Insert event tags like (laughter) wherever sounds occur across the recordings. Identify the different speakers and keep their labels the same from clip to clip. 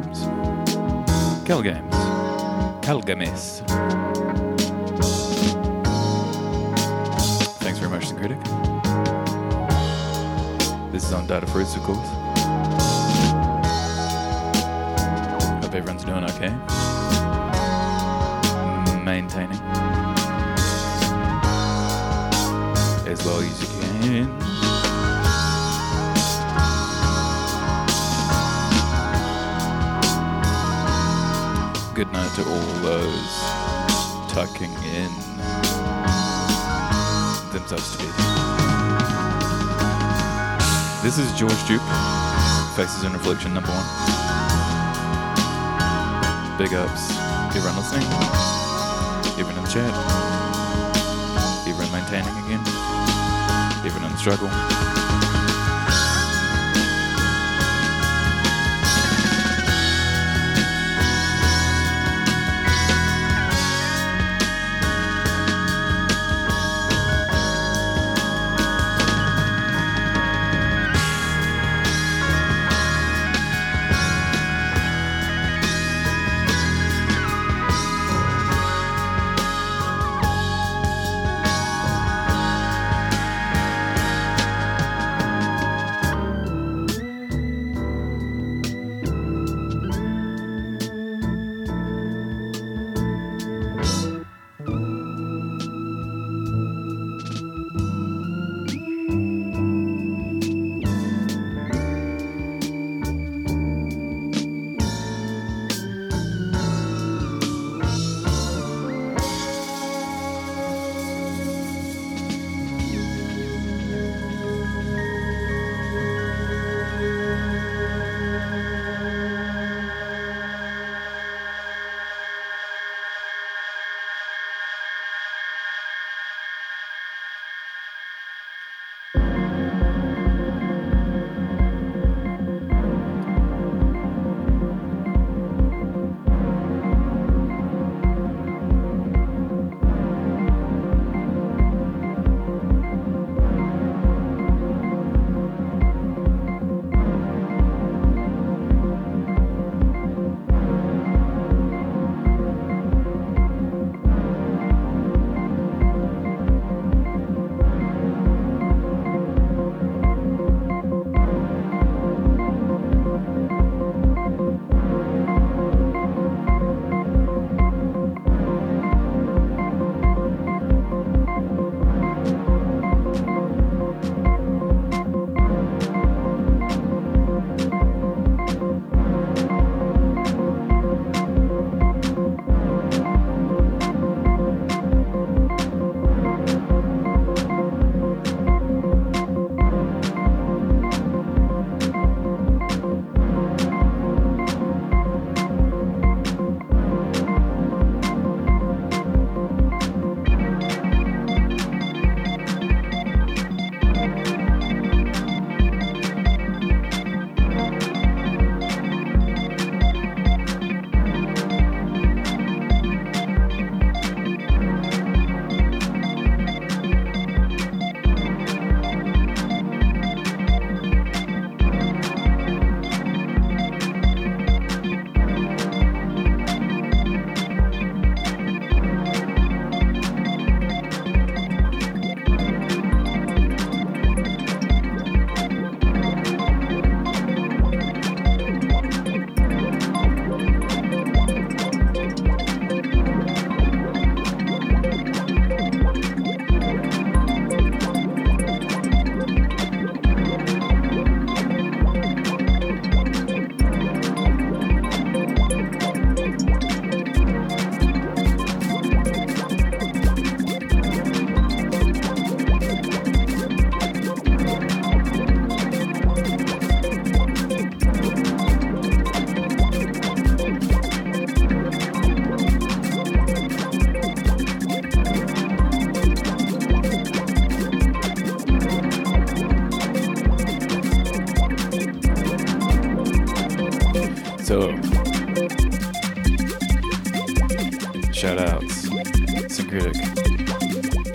Speaker 1: Games. Cal Games. Cal Games. Thanks very much, Syncretic. This is on Datafruits, of course. Hope everyone's doing okay. Maintaining as well as you can. Good night to all those tucking in themselves to bed. This is George Duke, Faces in Reflection number one. Big ups, everyone listening, everyone in the chat, everyone maintaining again, everyone in the struggle.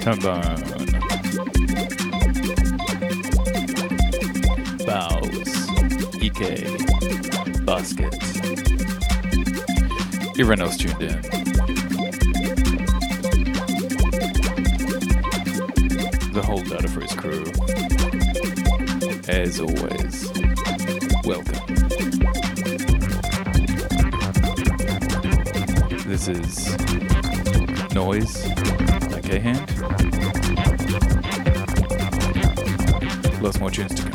Speaker 1: Tendon. Euh, Bows. Ike. Basket. Everyone tuned in. The whole Data crew. As always, welcome. This is Noise by K Hand. Lots more tunes to come.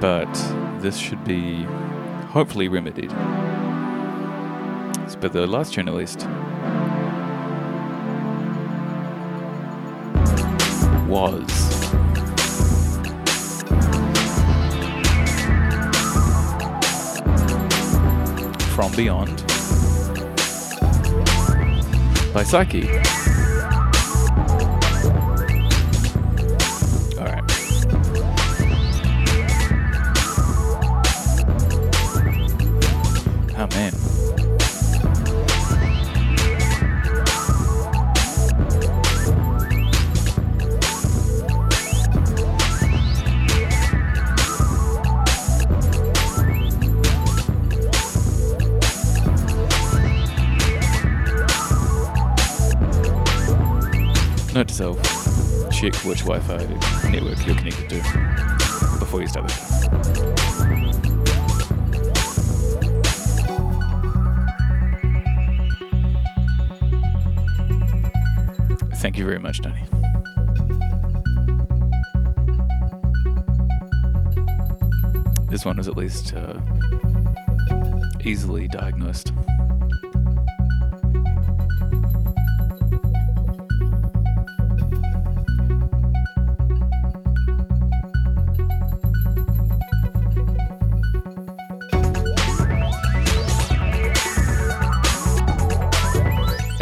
Speaker 1: But this should be hopefully remedied. But the last tune, at least, was. From Beyond by Psyche. Note to self, check which Wi-Fi network you're connected to before you start it. Thank you very much, Danny. This one is at least uh, easily diagnosed.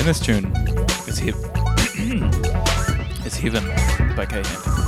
Speaker 1: This tune is Heaven. (clears throat) it's Heaven by K Hand.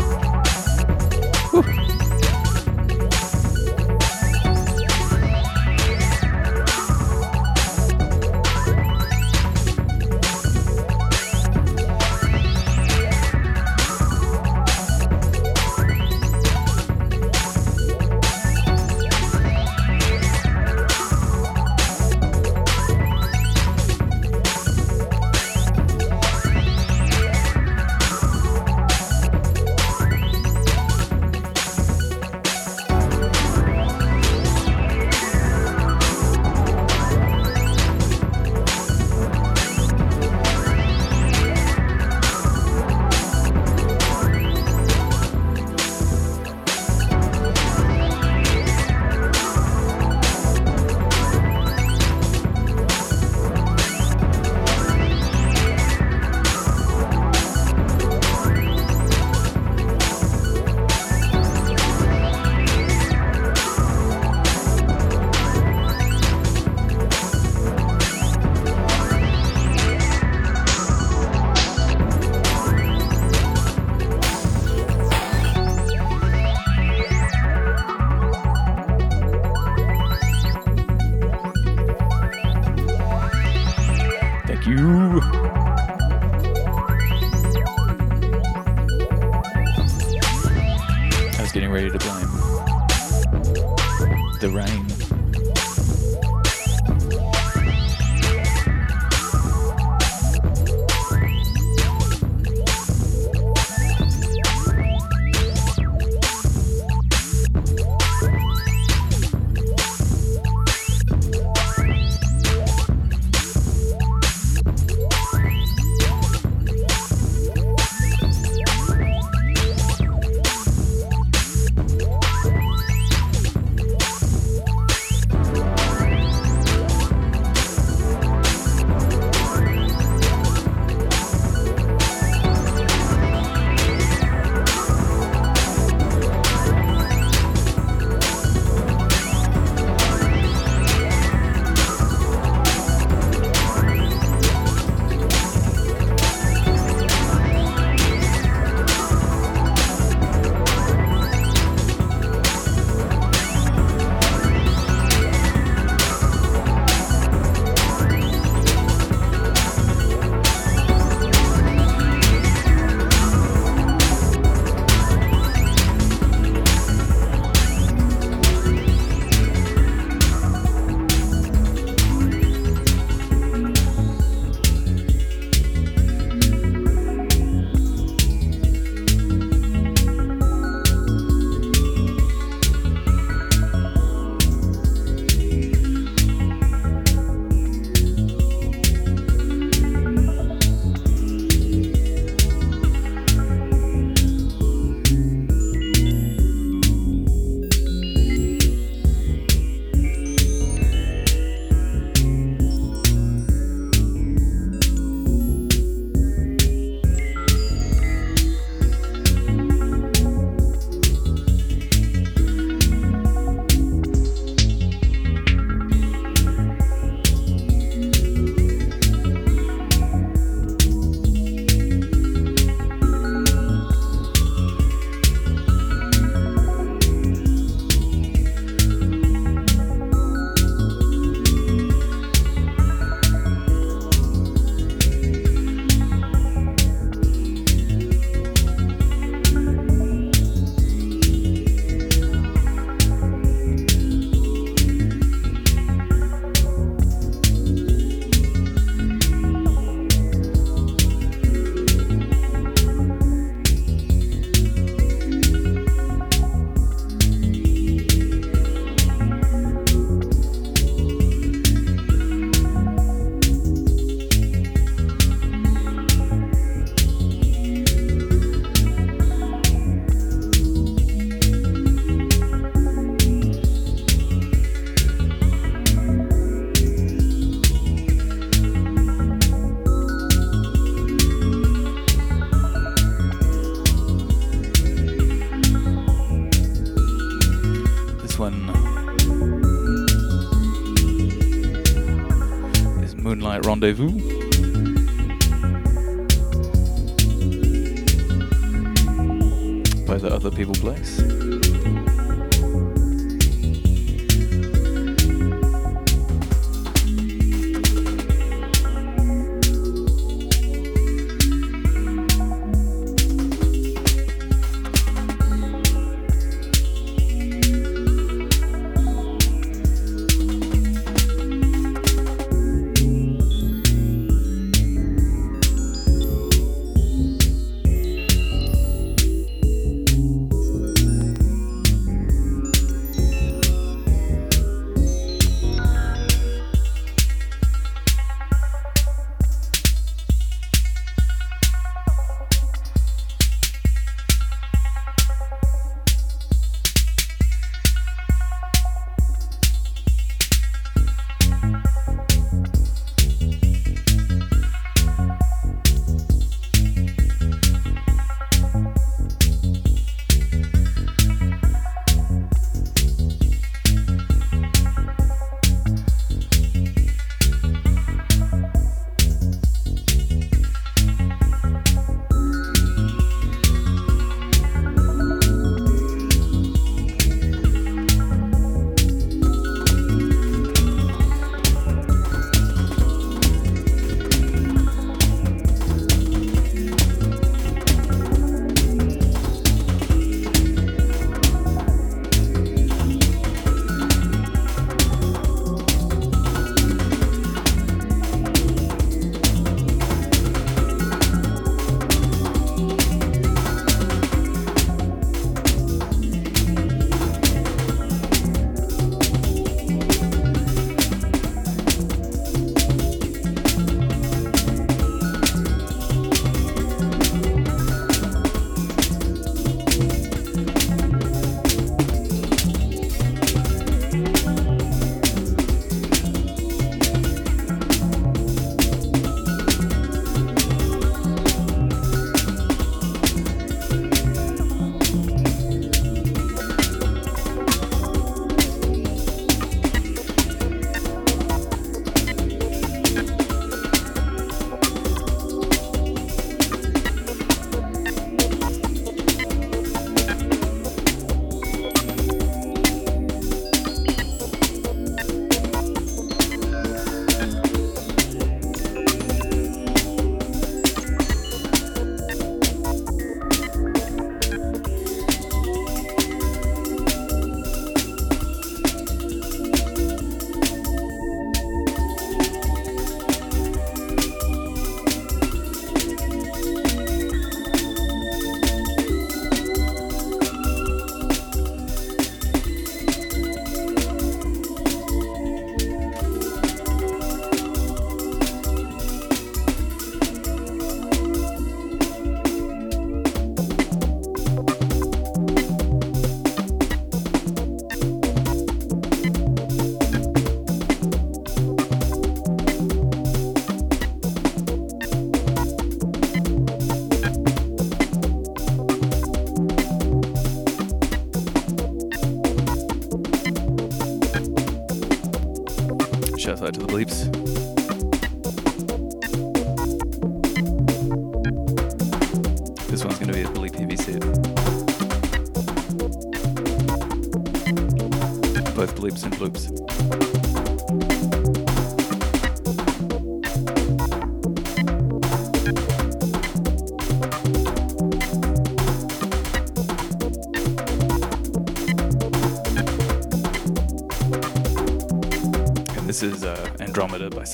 Speaker 1: Rendezvous.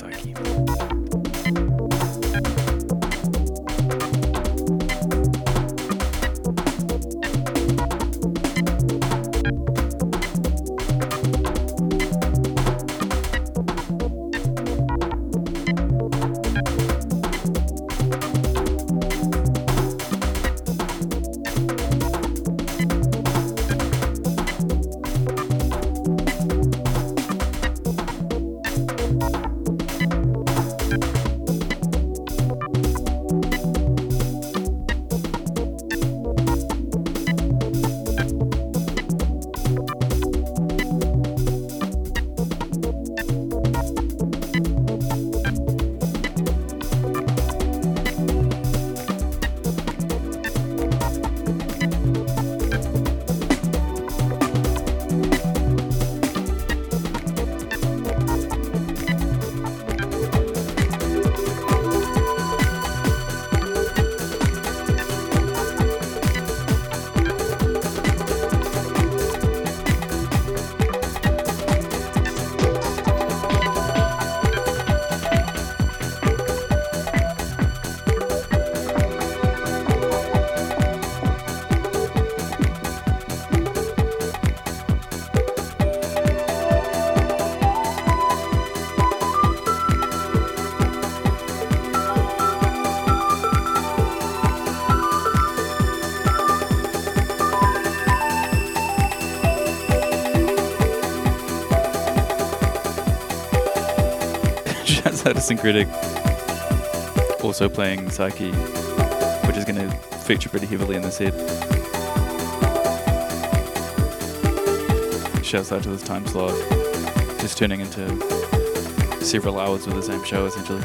Speaker 1: Andromeda Syncretic. Also playing Psyche, which is going to feature pretty heavily in the set. Shouts out to this time slot. Just turning into several hours with the same show essentially.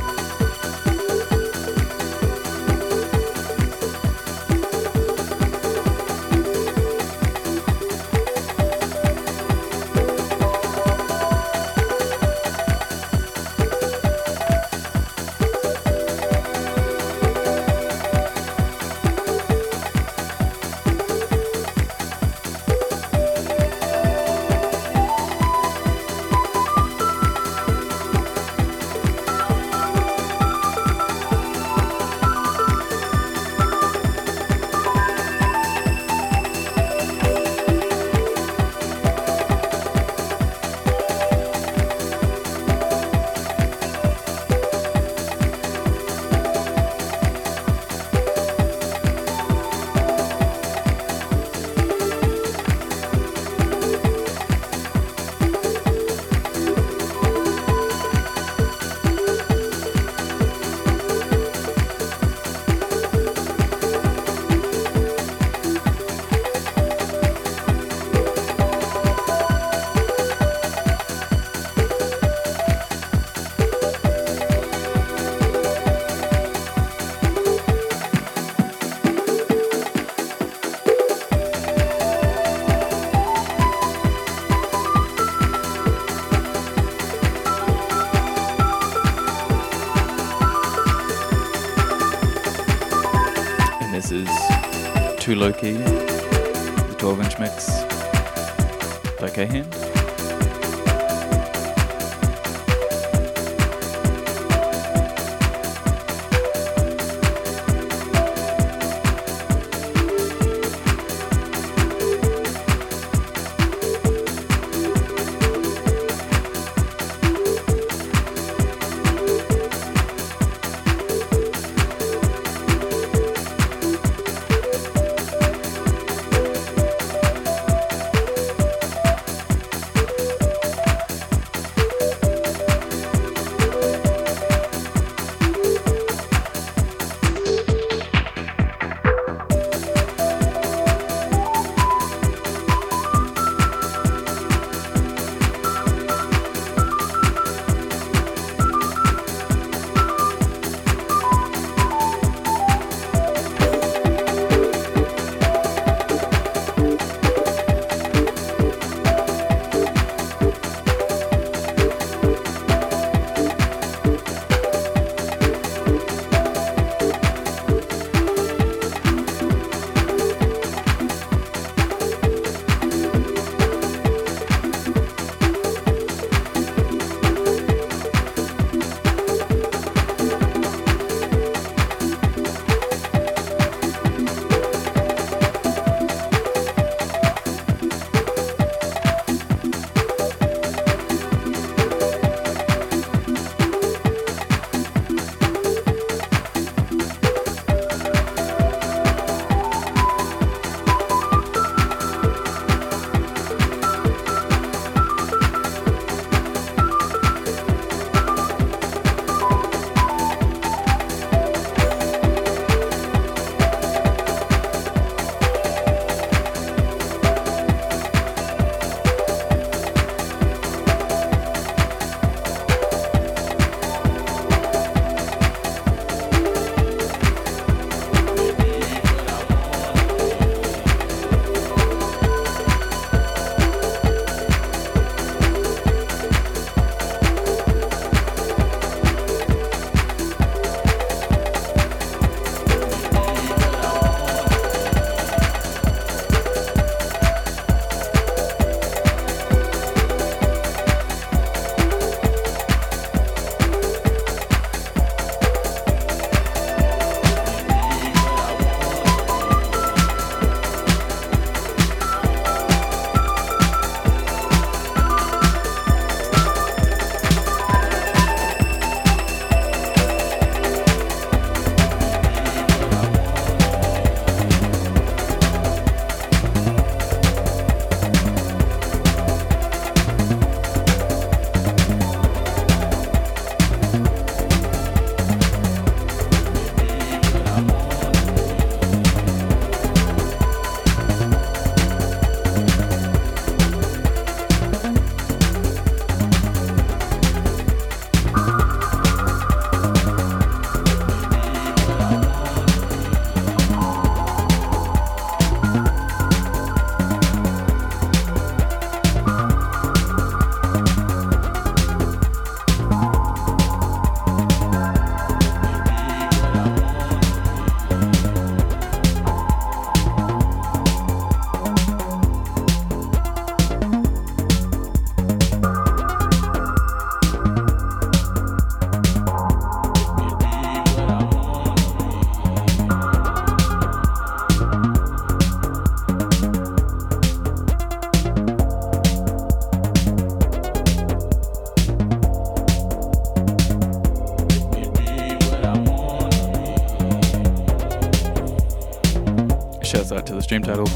Speaker 1: The stream title.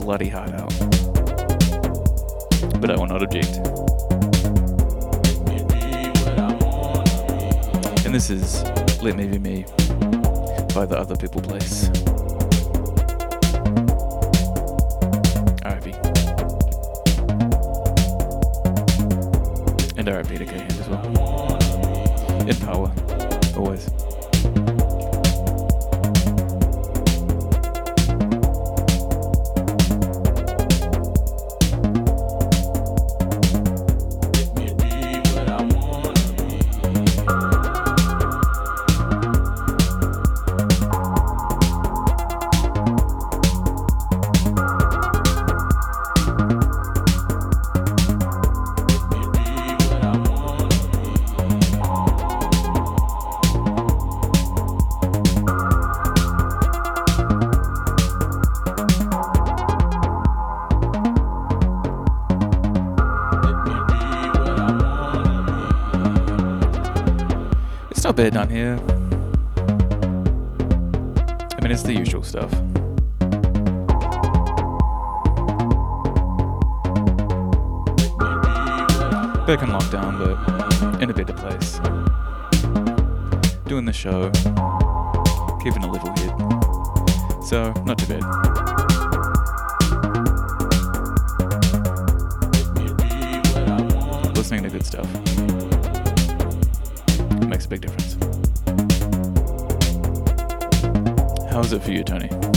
Speaker 1: Bloody hard out. But I will not object. And this is Let Me Be Me by the Other People Place. Bad down here. I mean, it's the usual stuff. Back in lockdown, but in a better place. Doing the show, keeping a level head. So, not too bad. Listening to good stuff big difference. How is it for you, Tony?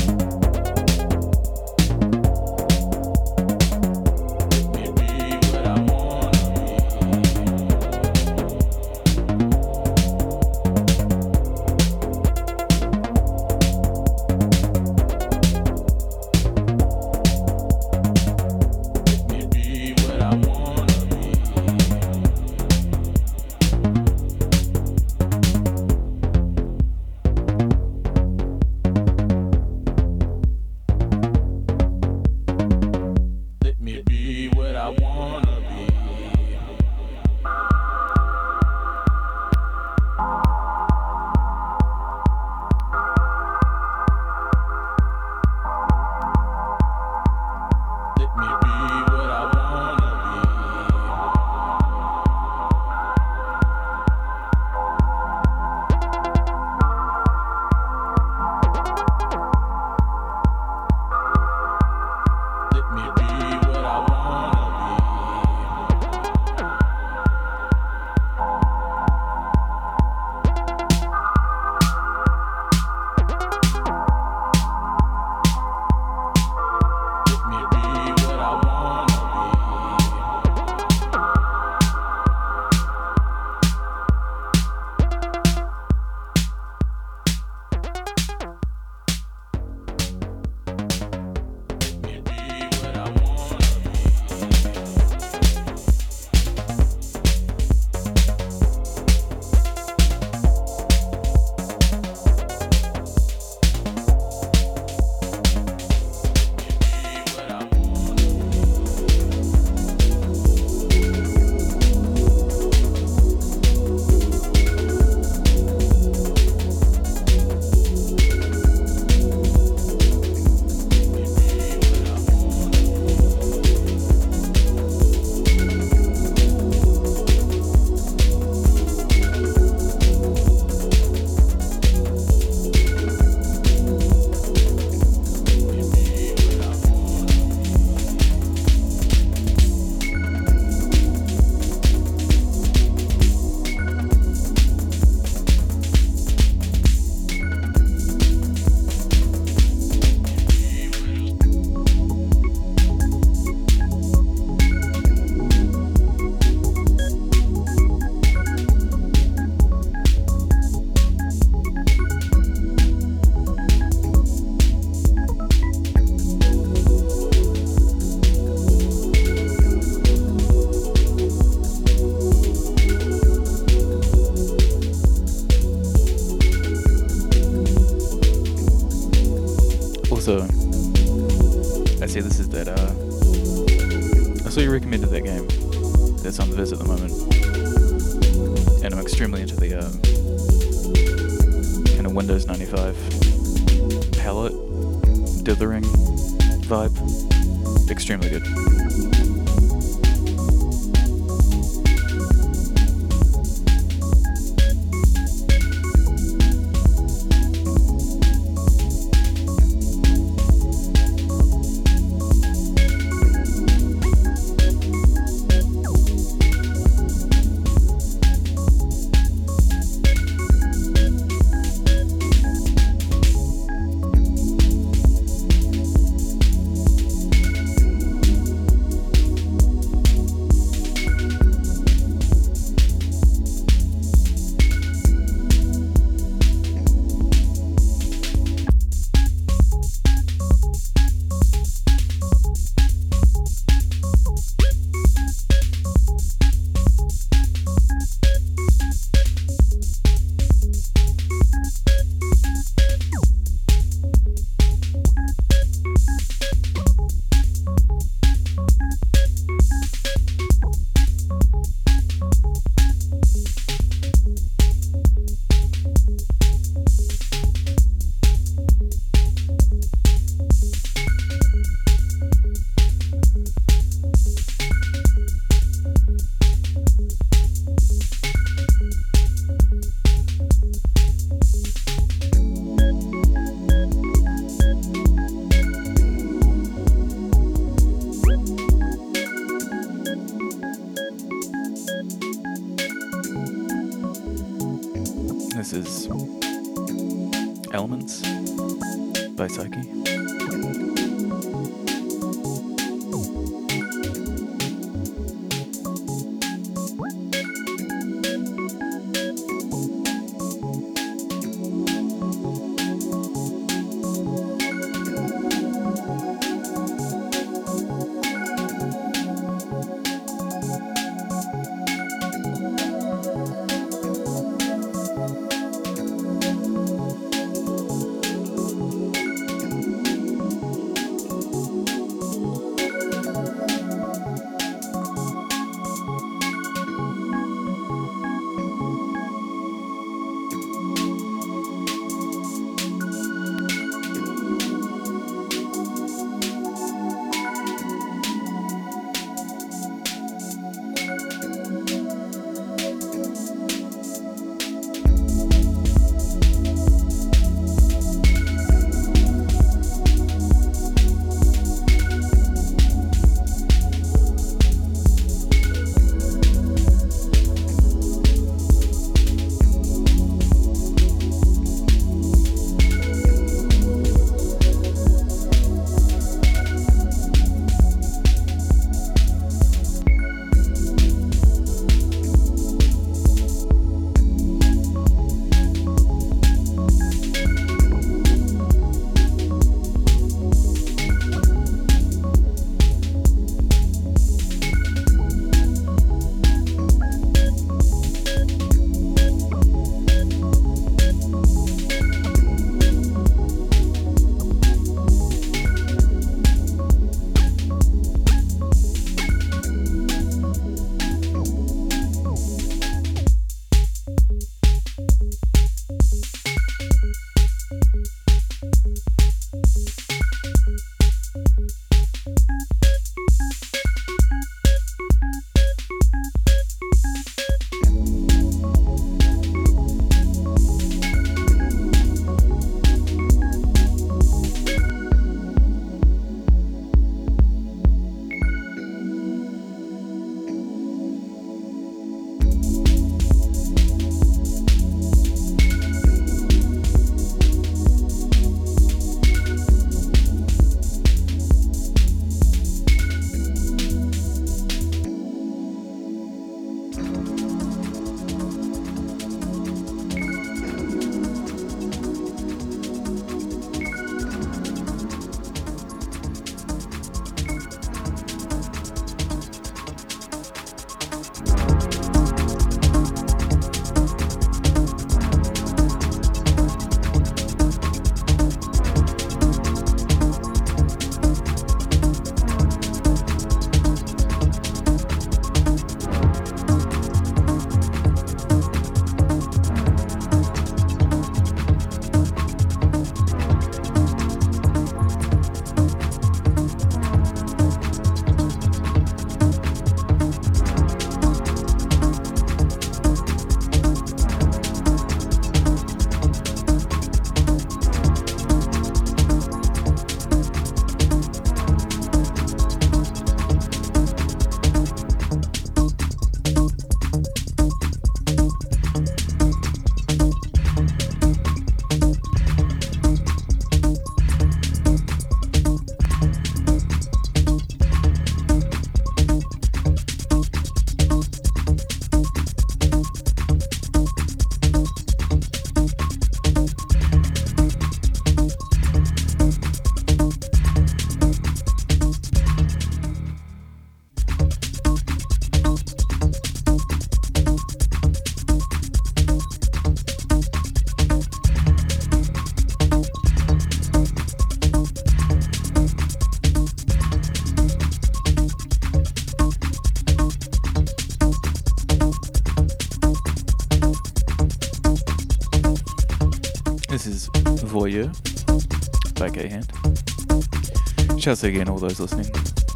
Speaker 2: shouts out again all those listening,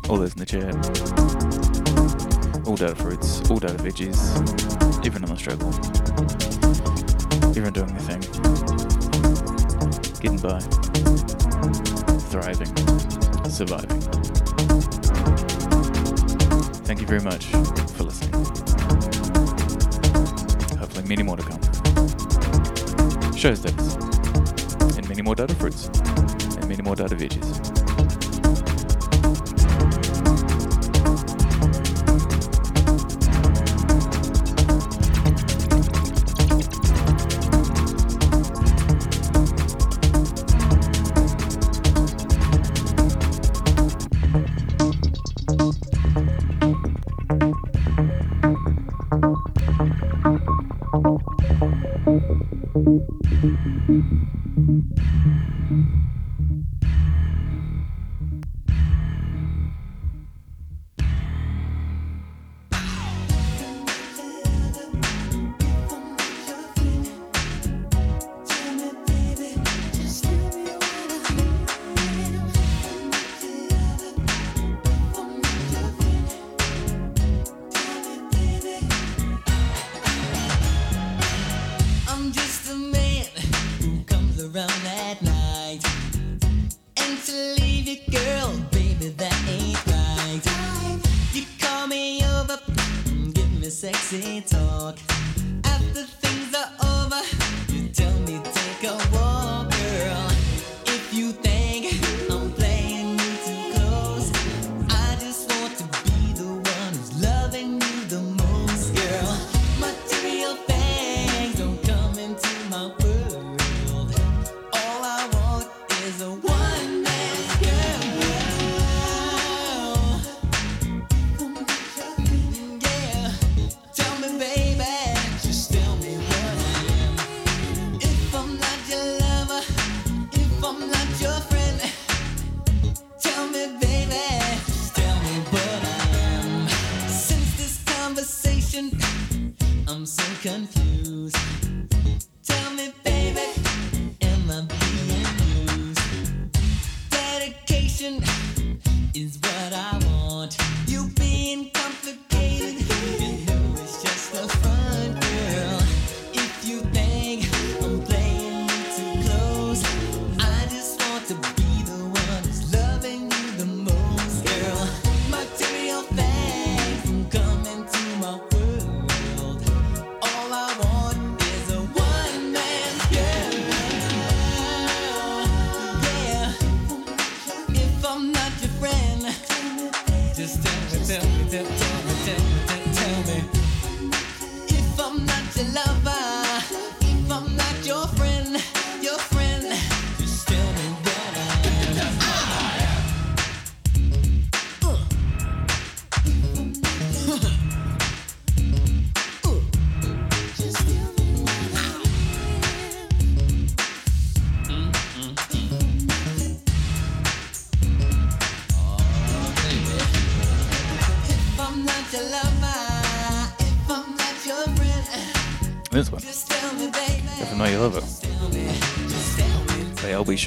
Speaker 2: all those in the chat, all Datafruits, all data veggies, even on the struggle, even doing their thing, getting by, thriving, surviving. Thank you very much for listening. Hopefully, many more to come. Shows that, and many more Datafruits, and many more data veggies.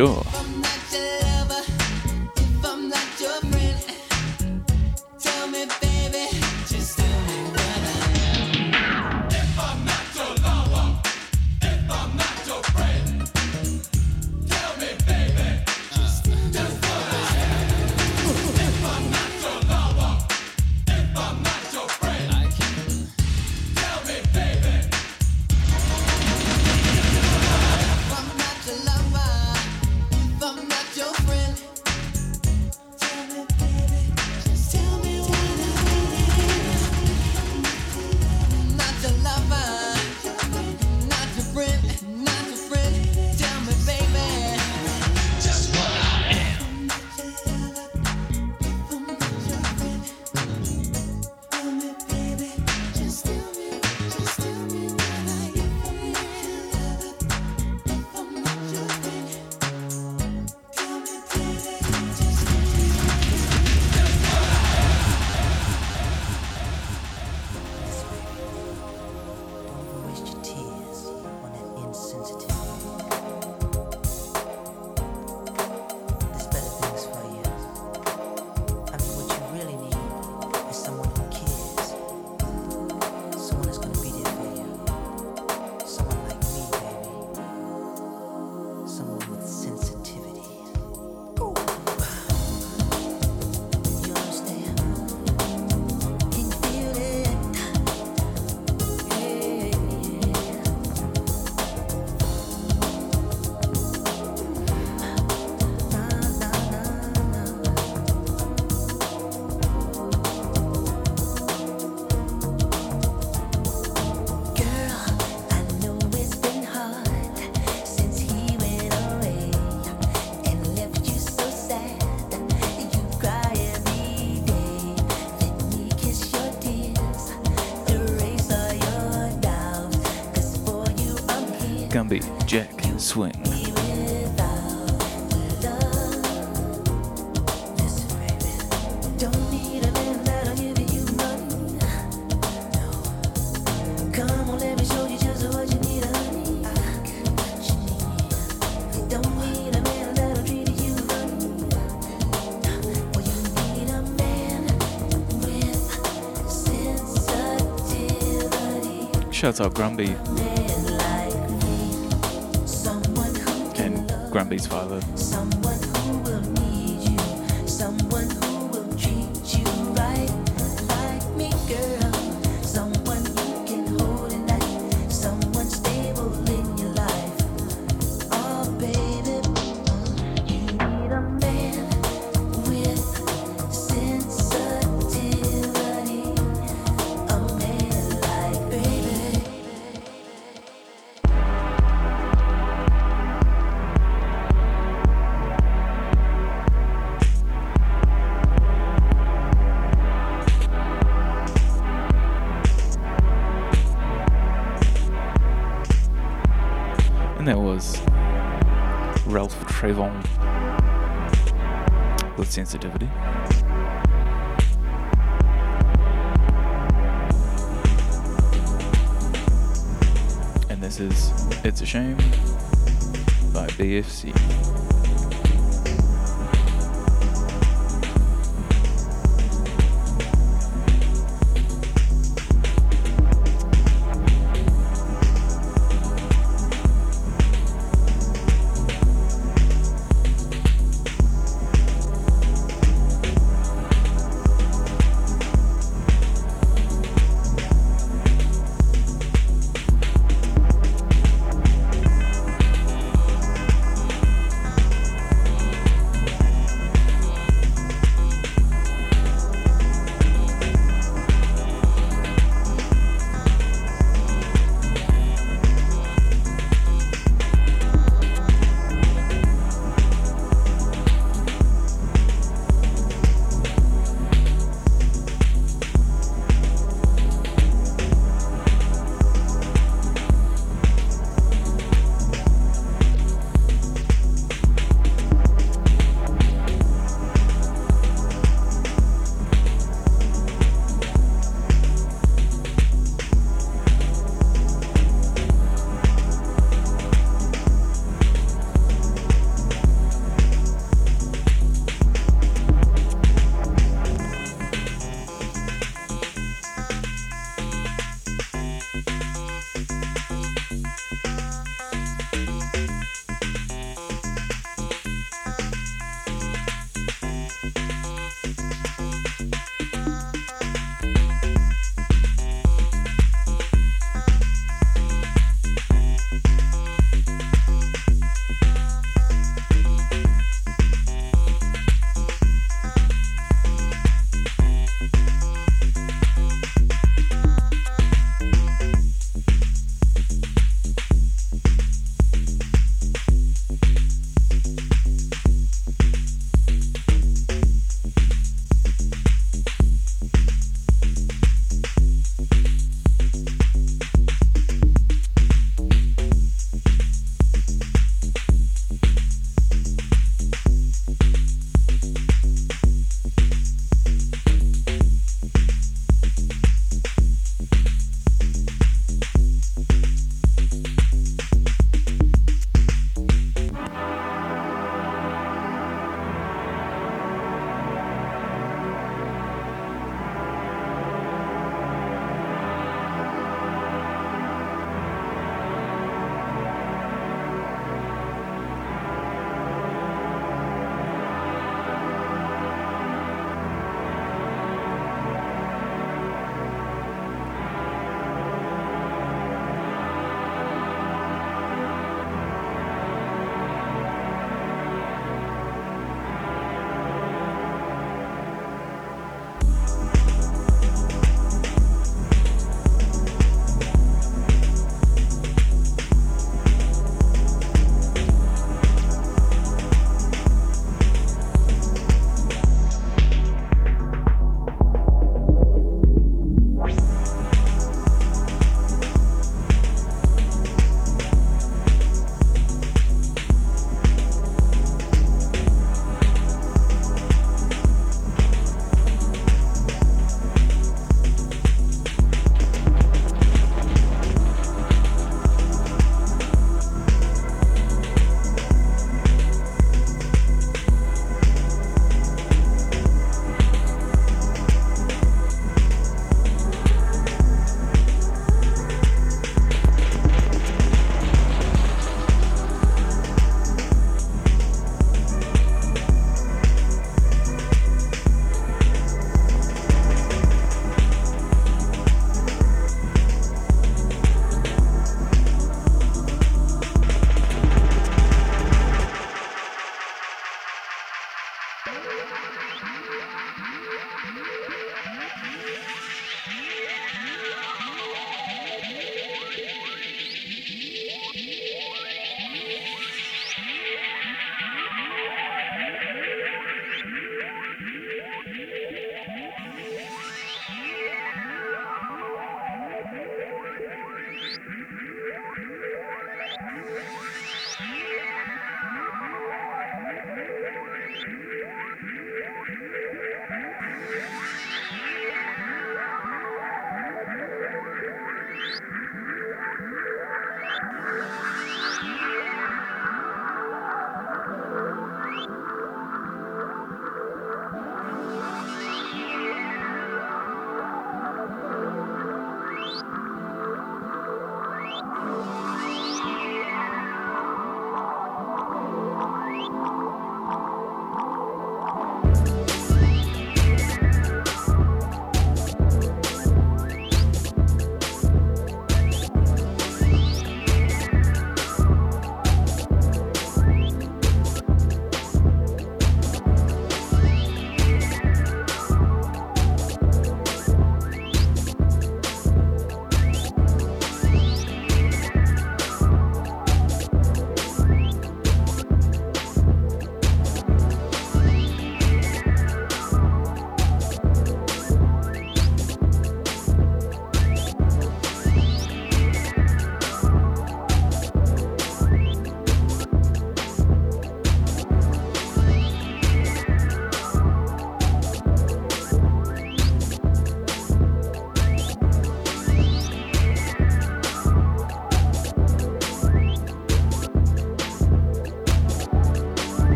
Speaker 2: sure.
Speaker 3: Shout out
Speaker 1: Grumpy.
Speaker 3: And Grumpy's father.
Speaker 1: with sensitivity.
Speaker 3: And this is It's a Shame by BFC.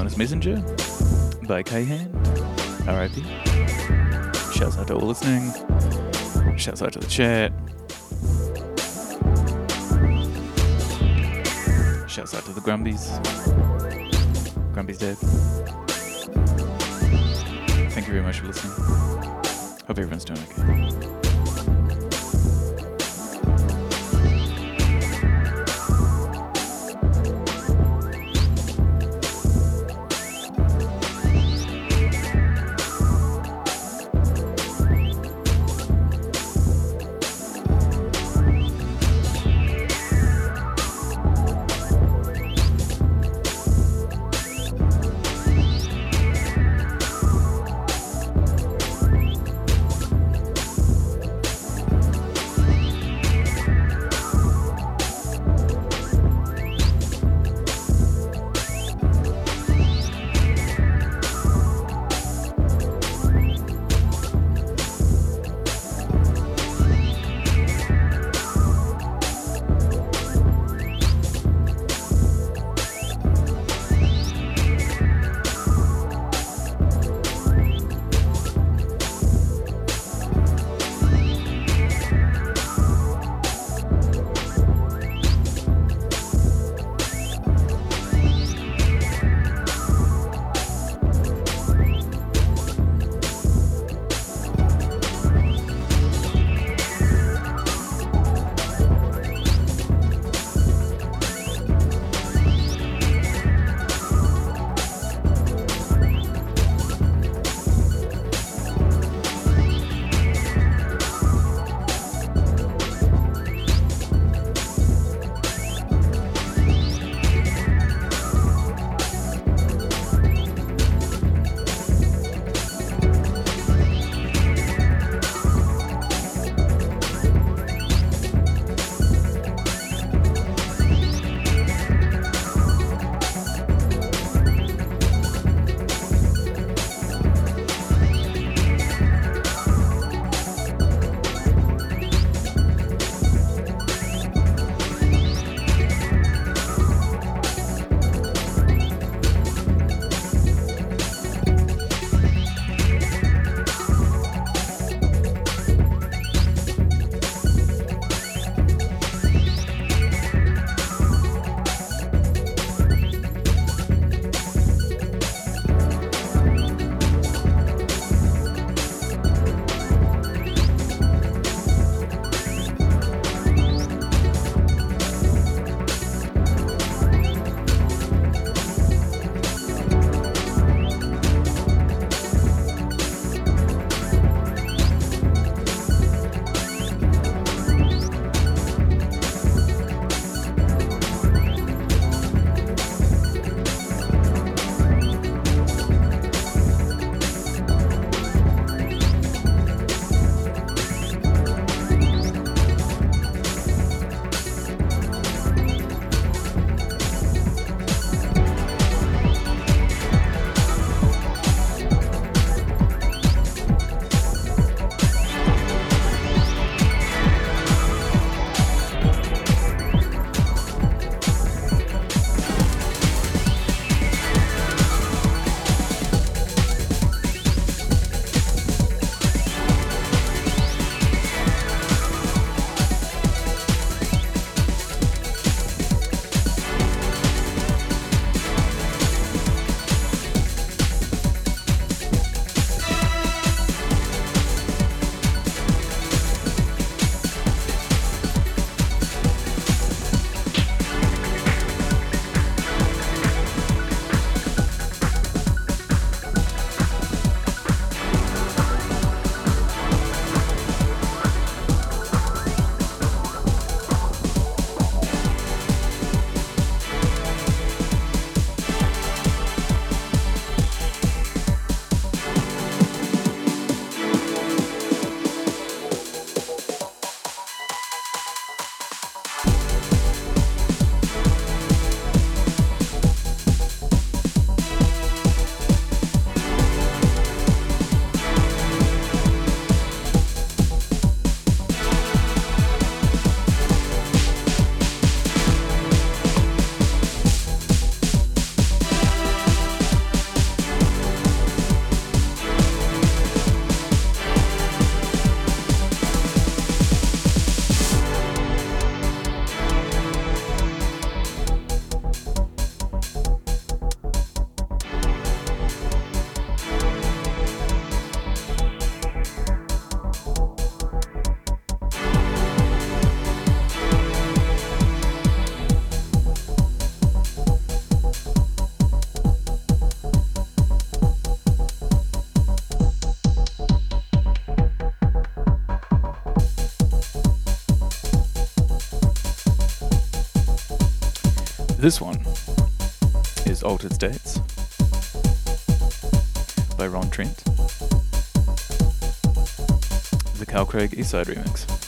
Speaker 1: One is Messenger by K-Hand. RIP. Shouts out to all listening. Shouts out to the chat. Shouts out to the Grumbies. Grumby's dead. Thank you very much for listening. Hope everyone's doing okay. Altered States by Ron Trent. The Carl Craig Eastside remix.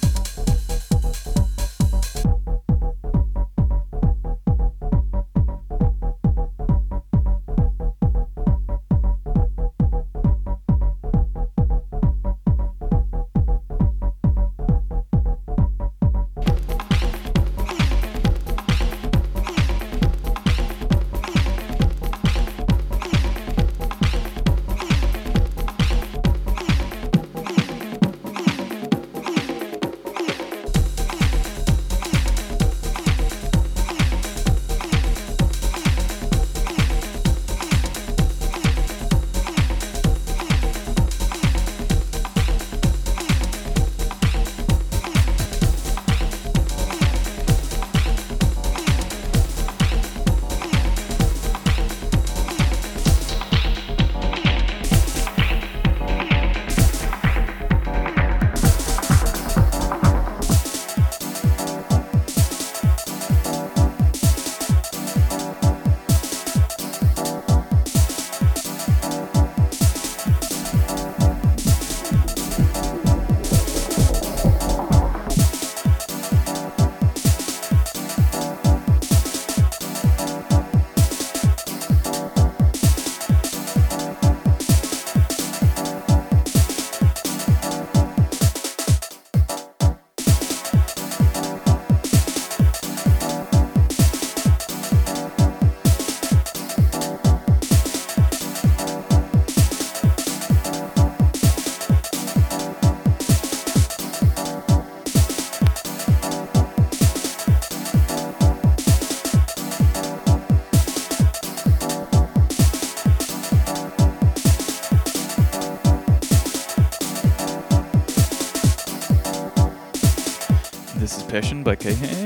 Speaker 1: Is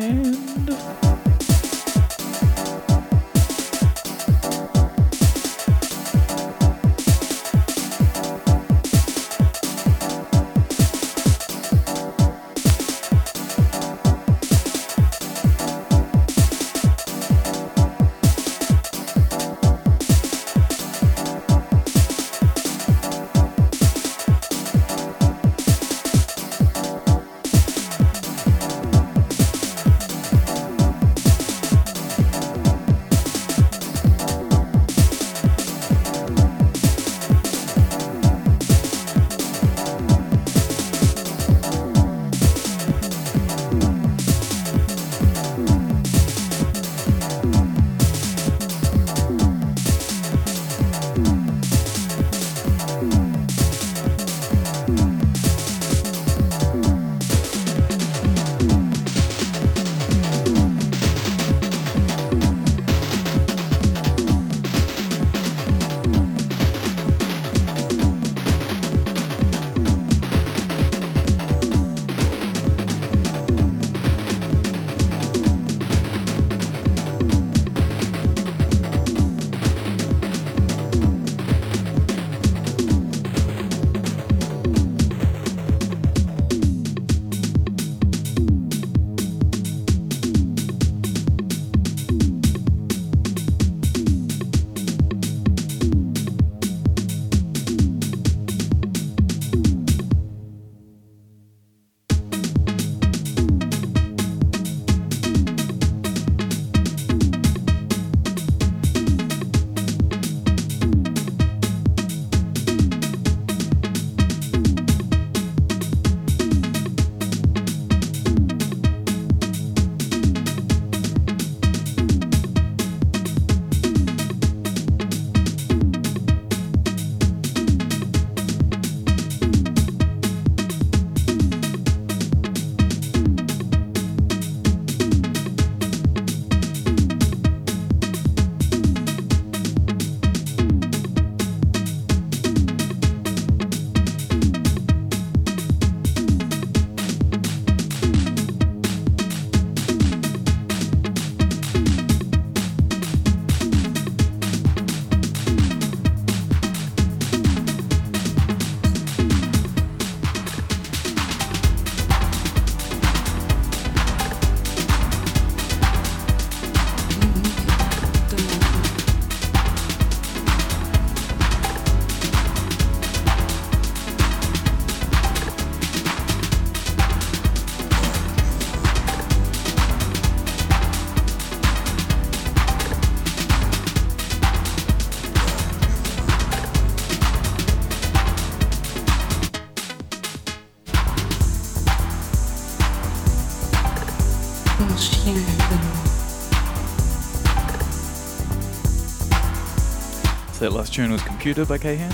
Speaker 1: last tune was Computer by K-Hand.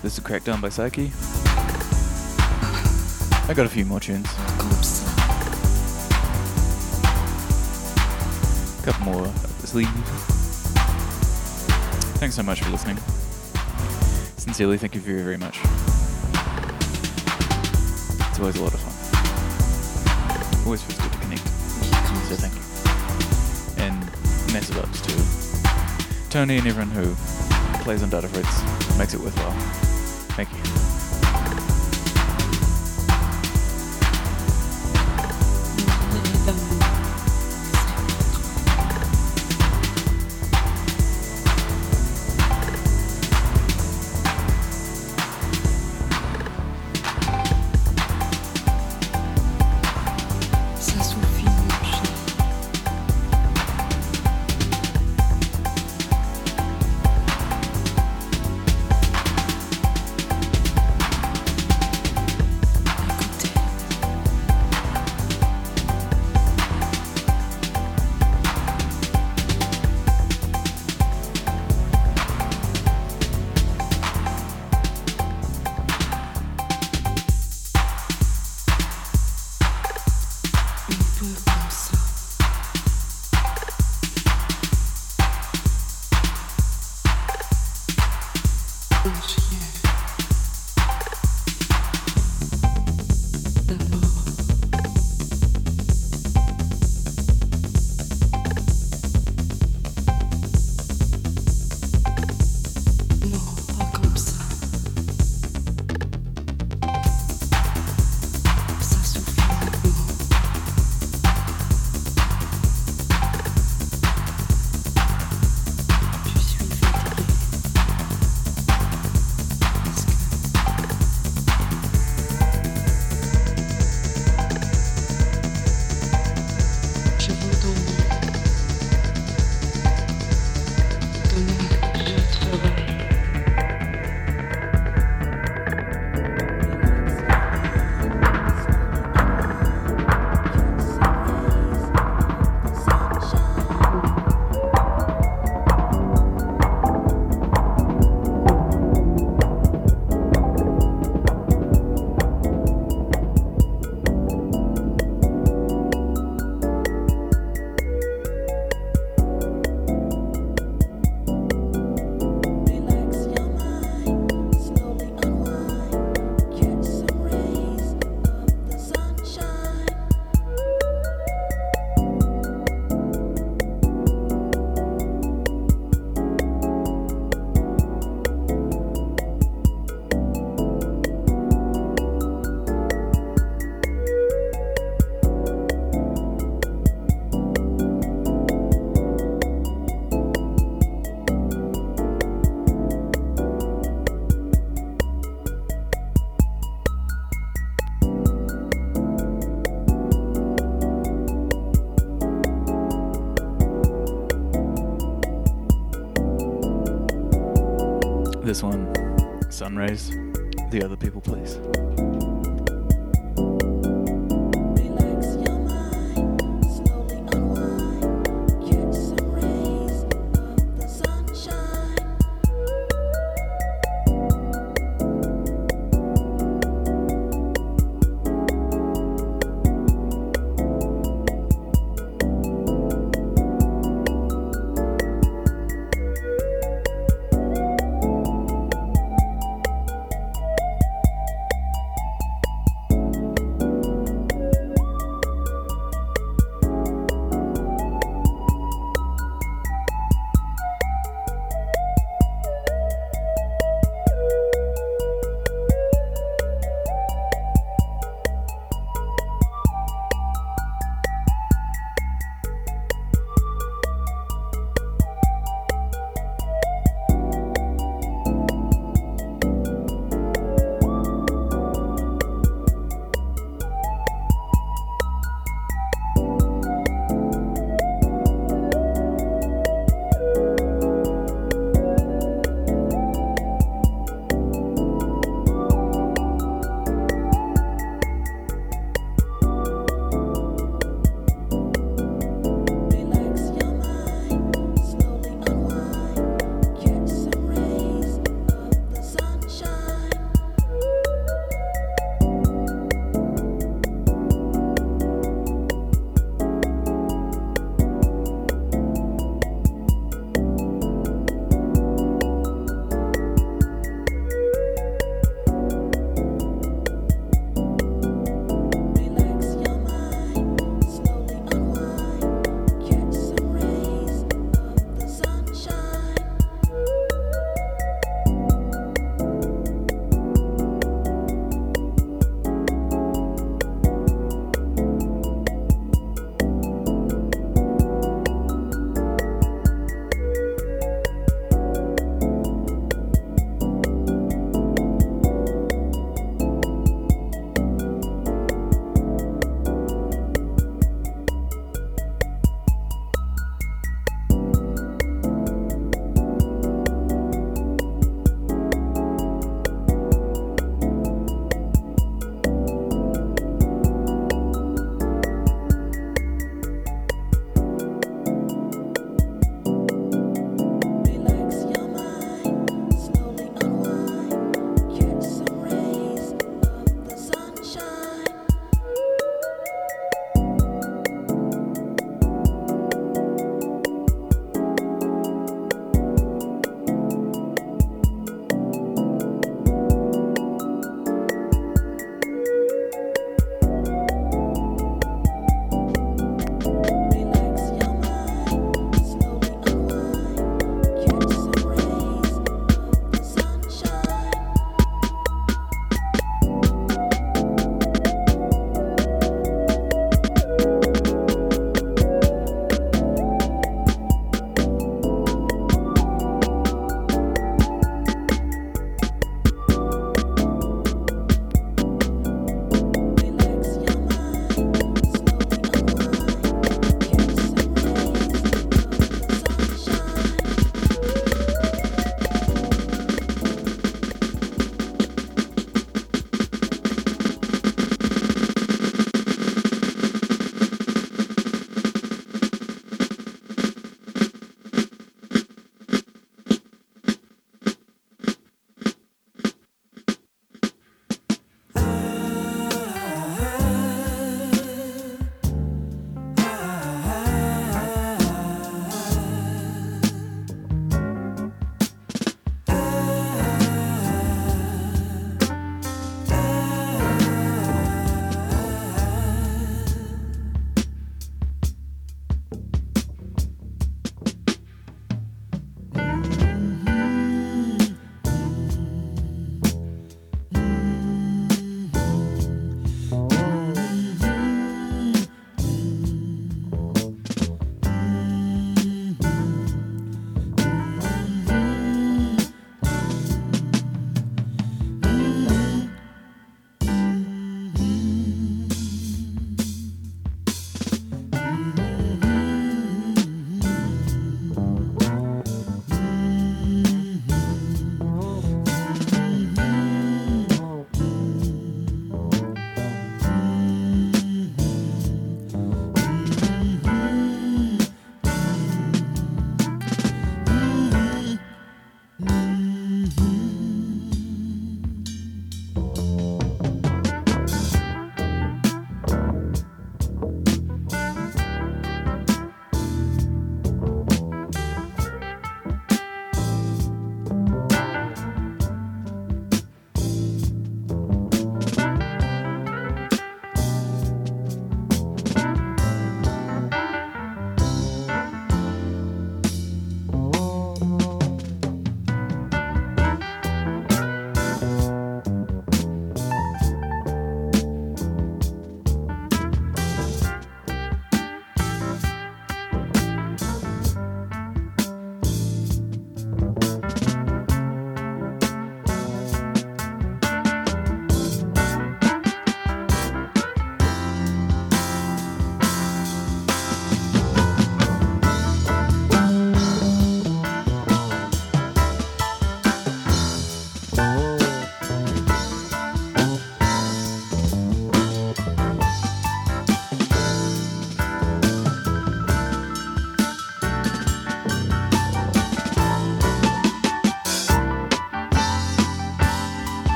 Speaker 1: This is Crackdown by Psyche. I got a few more tunes. A couple more up the sleeve. Thanks so much for listening. Sincerely, thank you very, very much. It's always a lot of fun. Always feels Tony and everyone who plays on Datafruits, makes it worthwhile. Sunrays, the other people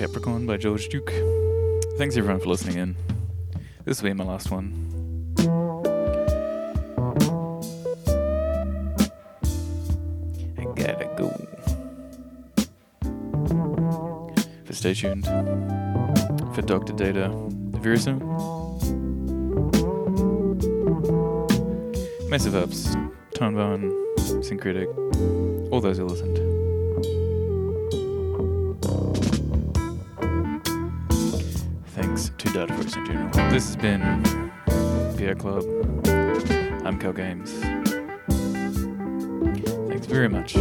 Speaker 1: Capricorn by George Duke. Thanks everyone for listening in. This will be my last one. I gotta go. But stay tuned for Dr. Data very soon. Massive ups, Tone Bone, Syncretic, all those who listened. This has been VR Club. I'm Calgames. Thanks very much.